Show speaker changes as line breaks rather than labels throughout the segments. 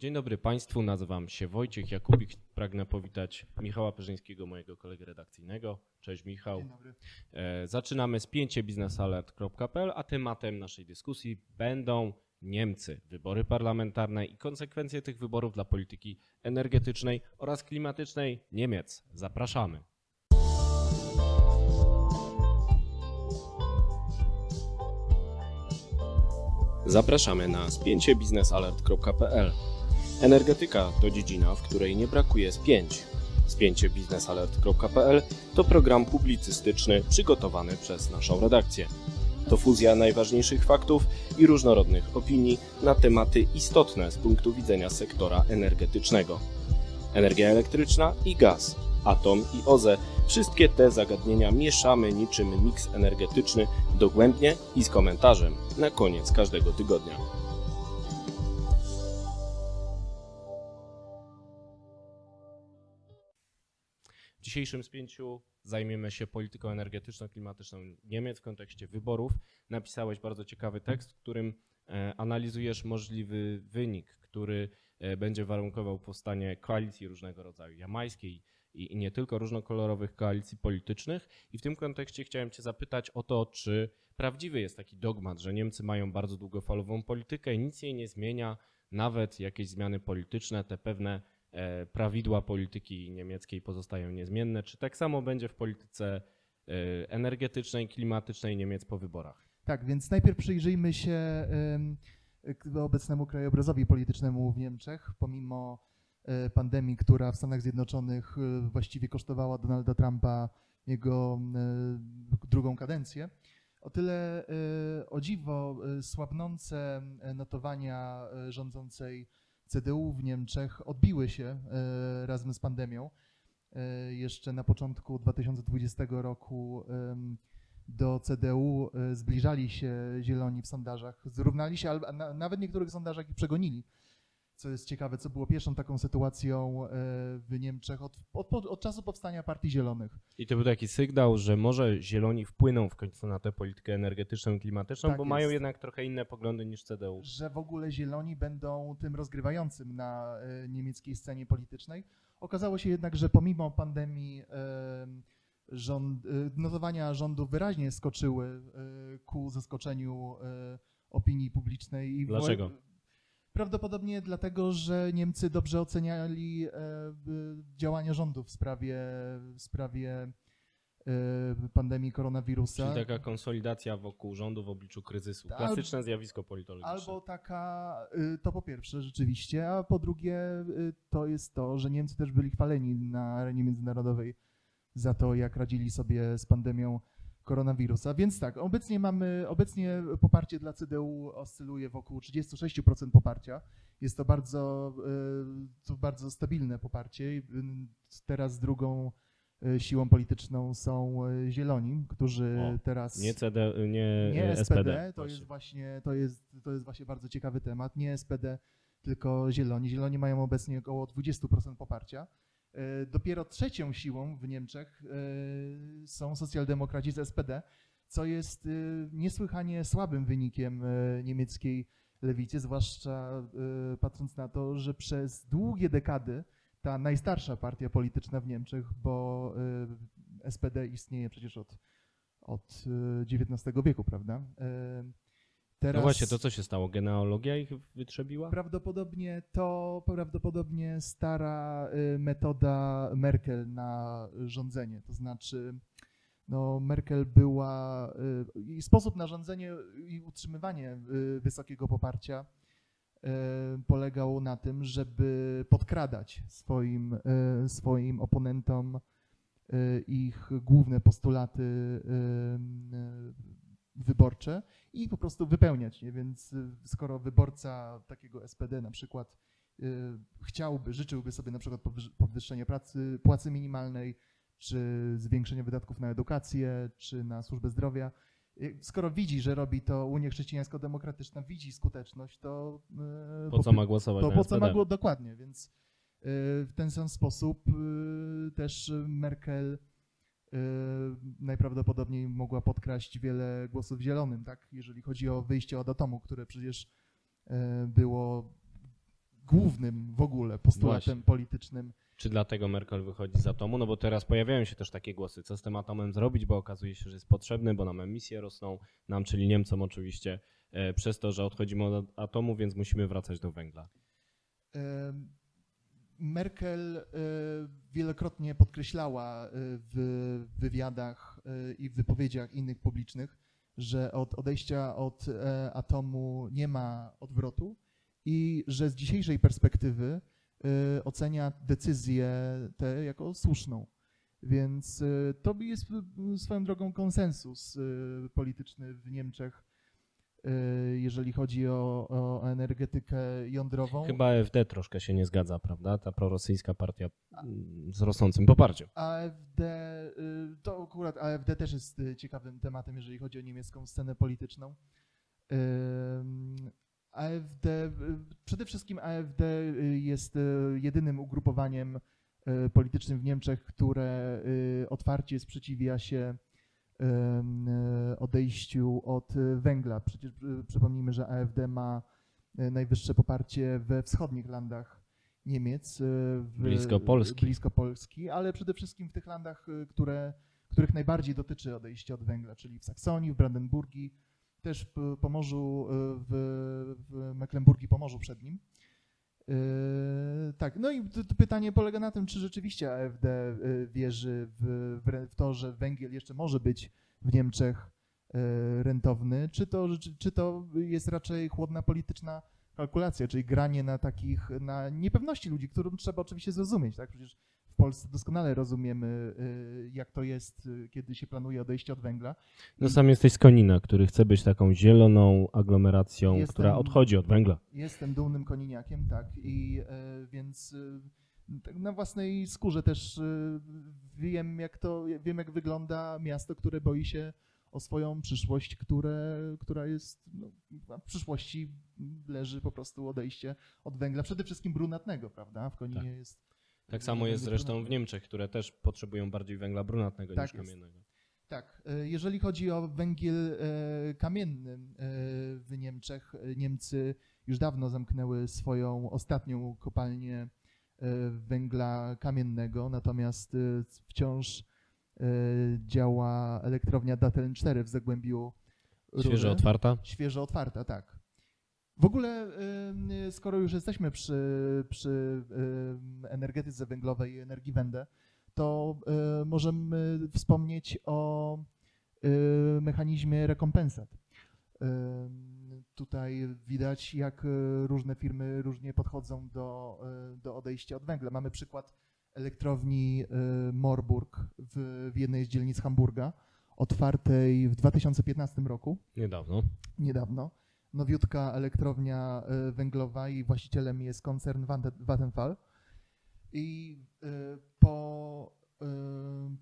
Dzień dobry Państwu, nazywam się Wojciech Jakubik. Pragnę powitać Michała Perzyńskiego, mojego kolegę redakcyjnego. Cześć Michał.
Dzień dobry.
E, Zaczynamy spięcie biznesalert.pl, a tematem naszej dyskusji będą Niemcy, wybory parlamentarne i konsekwencje tych wyborów dla polityki energetycznej oraz klimatycznej Niemiec. Zapraszamy. Zapraszamy na spięcie biznesalert.pl. Energetyka to dziedzina, w której nie brakuje spięć. Spięcie biznesalert.pl to program publicystyczny przygotowany przez naszą redakcję. To fuzja najważniejszych faktów i różnorodnych opinii na tematy istotne z punktu widzenia sektora energetycznego. Energia elektryczna i gaz, atom i OZE wszystkie te zagadnienia mieszamy niczym miks energetyczny dogłębnie i z komentarzem na koniec każdego tygodnia. Dzisiejszym spięciu zajmiemy się polityką energetyczno-klimatyczną Niemiec w kontekście wyborów. Napisałeś bardzo ciekawy tekst, w którym e, analizujesz możliwy wynik, który e, będzie warunkował powstanie koalicji różnego rodzaju, jamańskiej i, nie tylko różnokolorowych koalicji politycznych. I w tym kontekście chciałem Cię zapytać o to, czy prawdziwy jest taki dogmat, że Niemcy mają bardzo długofalową politykę i nic jej nie zmienia, nawet jakieś zmiany polityczne, te pewne prawidła polityki niemieckiej pozostają niezmienne. Czy tak samo będzie w polityce e, energetycznej, klimatycznej Niemiec po wyborach?
Tak, więc najpierw przyjrzyjmy się obecnemu krajobrazowi politycznemu w Niemczech. Pomimo e, pandemii, która w Stanach Zjednoczonych e, właściwie kosztowała Donalda Trumpa jego e, drugą kadencję, o tyle e, o dziwo e, słabnące e, notowania e, rządzącej CDU w Niemczech odbiły się e, razem z pandemią. E, Jeszcze na początku 2020 roku do CDU e, zbliżali się zieloni w sondażach, zrównali się, ale na, nawet niektórych sondażach ich przegonili. Co jest ciekawe, co było pierwszą taką sytuacją e, w Niemczech od, od, od czasu powstania Partii Zielonych.
I to był taki sygnał, że może zieloni wpłyną w końcu na tę politykę energetyczną i klimatyczną,
Tak
bo
jest.
mają jednak trochę inne poglądy niż CDU.
że w ogóle zieloni będą tym rozgrywającym na e, niemieckiej scenie politycznej. Okazało się jednak, że pomimo pandemii e, rząd, notowania rządu wyraźnie skoczyły ku zaskoczeniu opinii publicznej. I
Dlaczego?
Prawdopodobnie dlatego, że Niemcy dobrze oceniali e, działania rządu w sprawie, w sprawie e, pandemii koronawirusa.
Czyli taka konsolidacja wokół rządu w obliczu kryzysu.
Al-
Klasyczne zjawisko politologiczne.
Albo taka, y, to po pierwsze rzeczywiście, a po drugie to jest to, że Niemcy też byli chwaleni na arenie międzynarodowej za to, jak radzili sobie z pandemią koronawirusa. Więc tak, obecnie mamy, obecnie poparcie dla CDU oscyluje wokół 36% poparcia. Jest to bardzo, y, to bardzo stabilne poparcie. Y, Teraz drugą y, siłą polityczną są y, Zieloni, którzy
O,
teraz...
Nie CD, nie,
Nie
e,
SPD, to
właśnie.
jest właśnie, to jest, to jest właśnie bardzo ciekawy temat. Nie SPD, tylko Zieloni. Zieloni mają obecnie około 20% poparcia. E, Dopiero trzecią siłą w Niemczech e, są socjaldemokraci z SPD, co jest e, niesłychanie słabym wynikiem niemieckiej lewicy, zwłaszcza patrząc na to, że przez długie dekady ta najstarsza partia polityczna w Niemczech, bo SPD istnieje przecież od od XIX wieku, prawda? Teraz
No właśnie, to co się stało? Genealogia ich wytrzebiła?
prawdopodobnie to prawdopodobnie stara e, metoda Merkel na rządzenie, to znaczy no, Merkel była e, i sposób na rządzenie i utrzymywanie e, wysokiego poparcia polegał na tym, żeby podkradać swoim, swoim oponentom ich główne postulaty wyborcze i po prostu wypełniać je. Więc y, skoro wyborca takiego SPD na przykład y, chciałby, życzyłby sobie na przykład podwyż- podwyższenia pracy, płacy minimalnej, czy zwiększenia wydatków na edukację, czy na służbę zdrowia, y, skoro widzi, że robi to Unia Chrześcijańsko-Demokratyczna, widzi skuteczność, to
Po co ma głosować
to po co ma było dokładnie, więc w ten sam sposób też Merkel najprawdopodobniej mogła podkraść wiele głosów zielonym, tak? Jeżeli chodzi o wyjście od atomu, które przecież y, było głównym w ogóle postulatem
Właśnie.
politycznym.
Czy dlatego Merkel wychodzi z atomu? No bo teraz pojawiają się też takie głosy, co z tym atomem zrobić, bo okazuje się, że jest potrzebny, bo nam emisje rosną, nam, czyli Niemcom oczywiście, e, przez to, że odchodzimy od atomu, więc musimy wracać do węgla.
Merkel e, wielokrotnie podkreślała e, w wywiadach e, i w wypowiedziach innych publicznych, że od odejścia od atomu nie ma odwrotu i że z dzisiejszej perspektywy ocenia decyzję tę jako słuszną. Więc to jest swoją drogą konsensus polityczny w Niemczech, jeżeli chodzi o, o energetykę jądrową.
Chyba AfD troszkę się nie zgadza, prawda? Ta prorosyjska partia mm, z rosnącym poparciem.
AfD, y, to akurat AfD też jest y, ciekawym tematem, jeżeli chodzi o niemiecką scenę polityczną. AfD, y, przede wszystkim AfD y, jest y, jedynym ugrupowaniem y, politycznym w Niemczech, które y, otwarcie sprzeciwia się y, odejściu od y, węgla. Przecież y, przypomnijmy, że AfD ma najwyższe poparcie we wschodnich landach Niemiec. W,
Blisko Polski.
Blisko Polski, ale przede wszystkim w tych landach, które, których najbardziej dotyczy odejście od węgla, czyli w Saksonii, w Brandenburgii, też w Pomorzu, w, w Mecklenburgii, Pomorzu Przednim. Yy, tak, no i pytanie polega na tym, czy rzeczywiście AfD y, wierzy w, w, to, że węgiel jeszcze może być w Niemczech y, rentowny, czy to, czy, czy to jest raczej chłodna polityczna kalkulacja, czyli granie na takich, na niepewności ludzi, którą trzeba oczywiście zrozumieć, tak? Przecież Polsce doskonale rozumiemy, y, jak to jest, y, kiedy się planuje odejście od węgla.
No sam jesteś z Konina, który chce być taką zieloną aglomeracją,
Jestem-
która odchodzi od węgla.
Jestem dumnym koniniakiem, tak, i e, więc e, tak na własnej skórze też wiem, jak to, wiem, jak wygląda miasto, które boi się o swoją przyszłość, które, która jest, no, w przyszłości leży po prostu odejście od węgla, przede wszystkim brunatnego, prawda? W Koninie
Tak.
jest.
Tak samo jest zresztą w. Niemczech, które też potrzebują bardziej węgla brunatnego
Tak
niż
jest.
kamiennego.
Tak, e, jeżeli chodzi o węgiel e, kamienny e, w Niemczech, Niemcy już dawno zamknęły swoją ostatnią kopalnię węgla kamiennego, natomiast wciąż działa elektrownia Datteln 4 w Zagłębiu
Świeżo
Rury.
otwarta?
Świeżo otwarta, tak. W ogóle, skoro już jesteśmy przy, przy energetyce węglowej i energii wędę, to y, możemy wspomnieć o y, mechanizmie rekompensat. Tutaj widać, jak różne firmy różnie podchodzą do, y, do odejścia od węgla. Mamy przykład elektrowni Morburg w, w jednej z dzielnic Hamburga, otwartej w 2015 roku
Niedawno.
niedawno. Nowiutka elektrownia y, węglowa i właścicielem jest koncern Vattenfall. I y, po, y,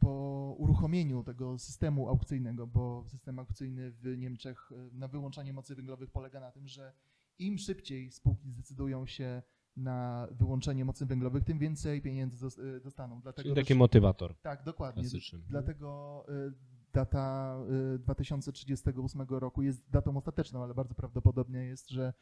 po uruchomieniu tego systemu aukcyjnego, bo system aukcyjny w Niemczech na wyłączanie mocy węglowych polega na tym, że im szybciej spółki zdecydują się na wyłączenie mocy węglowych, tym więcej pieniędzy dos- dostaną. Dlatego
Czyli
też-
taki motywator
tak, dokładnie.
klasyczny.
Dlatego data y, 2038 roku jest datą ostateczną, ale bardzo prawdopodobne jest, że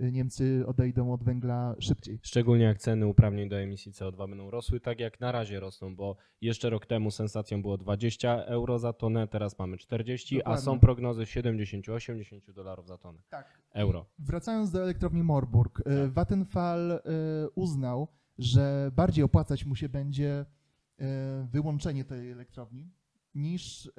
y, Niemcy odejdą od węgla szybciej.
Szczególnie jak ceny uprawnień do emisji CO2 będą rosły, tak jak na razie rosną, bo jeszcze rok temu sensacją było 20 euro za tonę, teraz mamy 40, a
Dokładnie.
są prognozy 70-80 dolarów za tonę.
Tak.
Euro.
Wracając do elektrowni Morburg, y,
Tak.
Vattenfall y, uznał, że bardziej opłacać mu się będzie y, wyłączenie tej elektrowni niż, y,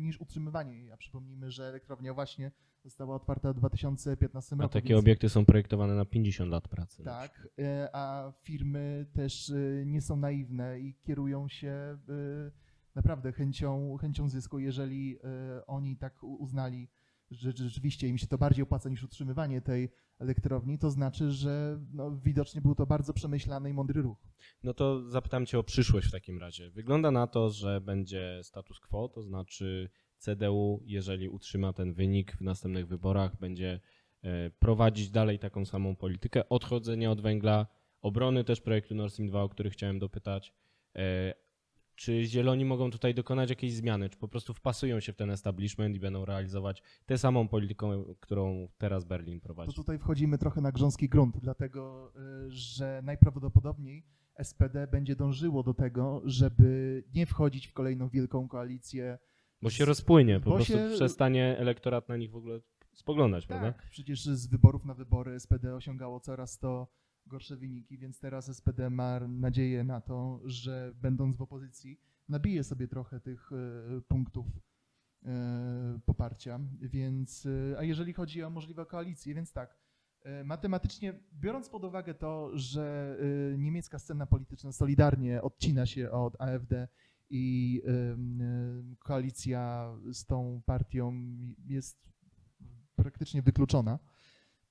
niż utrzymywanie jej. A przypomnijmy, że elektrownia właśnie została otwarta w 2015
A
roku.
takie
więc-
obiekty są projektowane na 50 lat pracy.
Tak, e, a firmy też e, nie są naiwne i kierują się e, naprawdę chęcią, chęcią zysku. Jeżeli e, oni tak uznali, że rzeczywiście im się to bardziej opłaca niż utrzymywanie tej elektrowni, to znaczy, że no, widocznie był to bardzo przemyślany i mądry ruch.
No to zapytam Cię o przyszłość w takim razie. Wygląda na to, że będzie status quo, to znaczy CDU, jeżeli utrzyma ten wynik w następnych wyborach, będzie e, prowadzić dalej taką samą politykę odchodzenia od węgla, obrony też projektu Nord Stream 2, o który chciałem dopytać. Czy zieloni mogą tutaj dokonać jakiejś zmiany? Czy po prostu wpasują się w ten establishment i będą realizować tę samą polityką, którą teraz Berlin
To
prowadzi?
tutaj wchodzimy trochę na grząski grunt, dlatego y, że najprawdopodobniej SPD będzie dążyło do tego, żeby nie wchodzić w kolejną wielką koalicję.
Bo się rozpłynie, po prostu
się-
przestanie elektorat na nich w ogóle spoglądać, prawda?
Tak, przecież z wyborów na wybory SPD osiągało coraz to gorsze wyniki, więc teraz SPD ma nadzieję na to, że będąc w opozycji nabije sobie trochę tych y, punktów y, poparcia. Więc, y, a jeżeli chodzi o możliwe koalicje, więc tak, matematycznie biorąc pod uwagę to, że niemiecka scena polityczna solidarnie odcina się od AfD i koalicja z tą partią jest praktycznie wykluczona,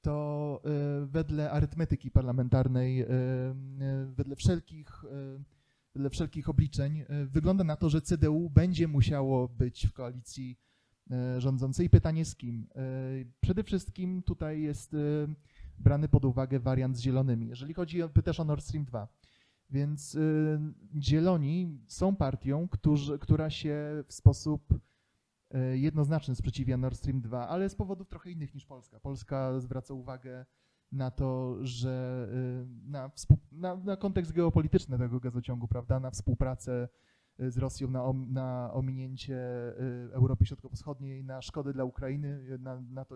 to y, wedle arytmetyki parlamentarnej, y, y, wedle wszelkich, wedle wszelkich obliczeń, wygląda na to, że CDU będzie musiało być w koalicji rządzącej. Pytanie z kim? Przede wszystkim tutaj jest brany pod uwagę wariant z zielonymi. Jeżeli chodzi o, o Nord Stream 2, więc zieloni są partią, którzy, która się w sposób jednoznaczny sprzeciwia Nord Stream 2, ale z powodów trochę innych niż Polska. Polska zwraca uwagę na to, że e, na, na, na kontekst geopolityczny tego gazociągu, prawda, na współpracę e, z Rosją, na, na ominięcie e, Europy Środkowo-Wschodniej, na szkody dla Ukrainy, e, na, na to,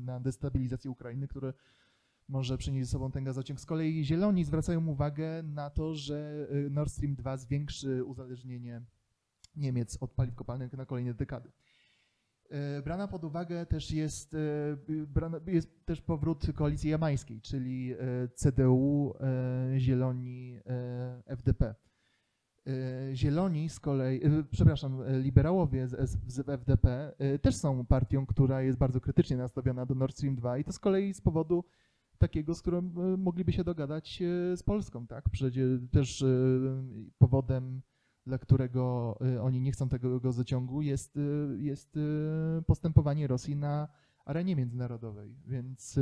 na destabilizację Ukrainy, które może przynieść ze sobą ten gazociąg. Z kolei Zieloni zwracają uwagę na to, że e, Nord Stream 2 zwiększy uzależnienie Niemiec od paliw kopalnych na kolejne dekady. E, Brana pod uwagę też jest, e, jest też powrót koalicji jamańskiej, czyli e, CDU, Zieloni, FDP. Zieloni z kolei, przepraszam, liberałowie z, z, FDP też są partią, która jest bardzo krytycznie nastawiona do Nord Stream 2 i to z kolei z powodu takiego, z którym mogliby się dogadać z Polską, tak? Przecież też powodem dla którego y, oni nie chcą tego gazociągu, jest, y, jest y, postępowanie Rosji na arenie międzynarodowej. Więc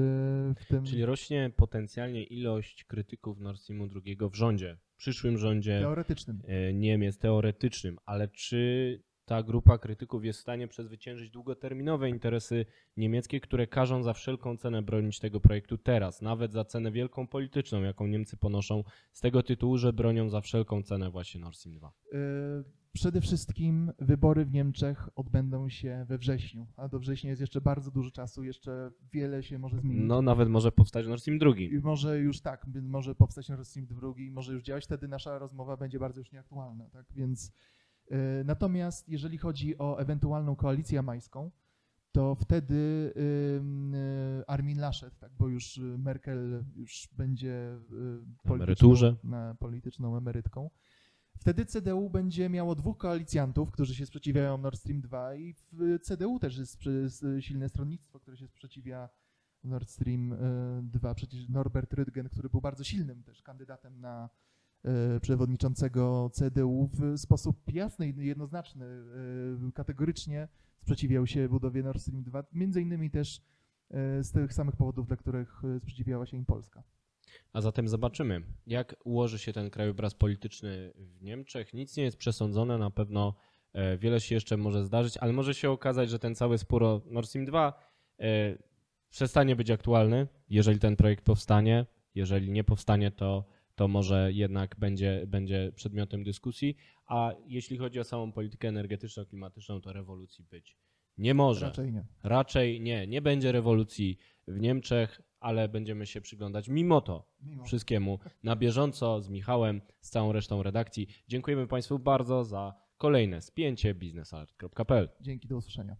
w tym
Czyli rośnie potencjalnie ilość krytyków Nord Streamu II w rządzie, przyszłym rządzie
teoretycznym.
Niemiec, teoretycznym, ale czy ta grupa krytyków jest w stanie przezwyciężyć długoterminowe interesy niemieckie, które każą za wszelką cenę bronić tego projektu teraz, nawet za cenę wielką polityczną, jaką Niemcy ponoszą z tego tytułu, że bronią za wszelką cenę właśnie Nord Stream 2?
Y, Przede wszystkim wybory w Niemczech odbędą się we wrześniu, a do września jest jeszcze bardzo dużo czasu, jeszcze wiele się może zmienić.
No nawet może powstać Nord Stream 2.
I może już tak, może powstać Nord Stream 2, może już działać, wtedy nasza rozmowa będzie bardzo już nieaktualna, tak? Więc natomiast jeżeli chodzi o ewentualną koalicję jamańską, to wtedy y, Armin Laschet, tak, bo już y, Merkel już będzie
emeryturze.
na polityczną emerytką. Wtedy CDU będzie miało dwóch koalicjantów, którzy się sprzeciwiają Nord Stream 2 i w CDU też jest silne stronnictwo, które się sprzeciwia Nord Stream y, 2. Przecież Norbert Rüttgen, który był bardzo silnym też kandydatem na przewodniczącego CDU w sposób jasny i jednoznaczny, y, kategorycznie sprzeciwiał się budowie Nord Stream 2, między innymi też y, z tych samych powodów, dla których sprzeciwiała się im Polska.
A zatem zobaczymy, jak ułoży się ten krajobraz polityczny w Niemczech. Nic nie jest przesądzone, na pewno e, wiele się jeszcze może zdarzyć, ale może się okazać, że ten cały spór o Nord Stream 2 e, przestanie być aktualny, jeżeli ten projekt powstanie. Jeżeli nie powstanie, to, to może jednak będzie, będzie przedmiotem dyskusji. A jeśli chodzi o samą politykę energetyczno-klimatyczną, to rewolucji być nie może.
Raczej nie.
Raczej nie, nie będzie rewolucji w Niemczech, ale będziemy się przyglądać mimo to
Mimo.
wszystkiemu na bieżąco z Michałem, z całą resztą redakcji. Dziękujemy Państwu bardzo za kolejne spięcie biznesalert.pl.
Dzięki, do usłyszenia.